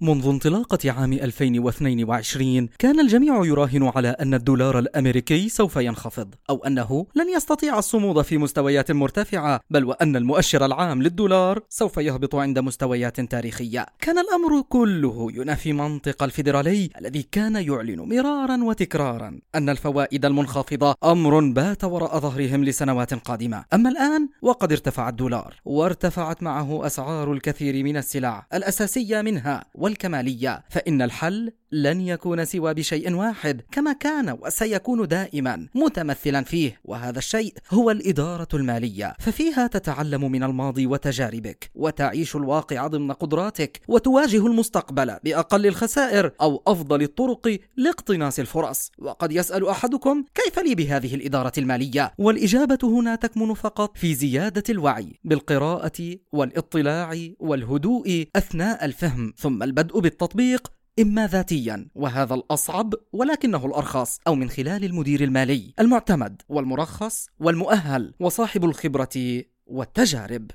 منذ انطلاقة عام 2022 كان الجميع يراهن على أن الدولار الأمريكي سوف ينخفض أو أنه لن يستطيع الصمود في مستويات مرتفعة بل وأن المؤشر العام للدولار سوف يهبط عند مستويات تاريخية. كان الأمر كله ينافي منطق الفيدرالي الذي كان يعلن مرارا وتكرارا أن الفوائد المنخفضة أمر بات وراء ظهرهم لسنوات قادمة. أما الآن وقد ارتفع الدولار وارتفعت معه أسعار الكثير من السلع الأساسية منها والكمالية فإن الحل لن يكون سوى بشيء واحد كما كان وسيكون دائما متمثلا فيه وهذا الشيء هو الإدارة المالية. ففيها تتعلم من الماضي وتجاربك وتعيش الواقع ضمن قدراتك وتواجه المستقبل بأقل الخسائر أو أفضل الطرق لاقتناص الفرص. وقد يسأل أحدكم كيف لي بهذه الإدارة المالية؟ والإجابة هنا تكمن فقط في زيادة الوعي بالقراءة والإطلاع والهدوء أثناء الفهم ثم البدء بالتطبيق إما ذاتيا وهذا الأصعب ولكنه الأرخص أو من خلال المدير المالي المعتمد والمرخص والمؤهل وصاحب الخبرة والتجارب.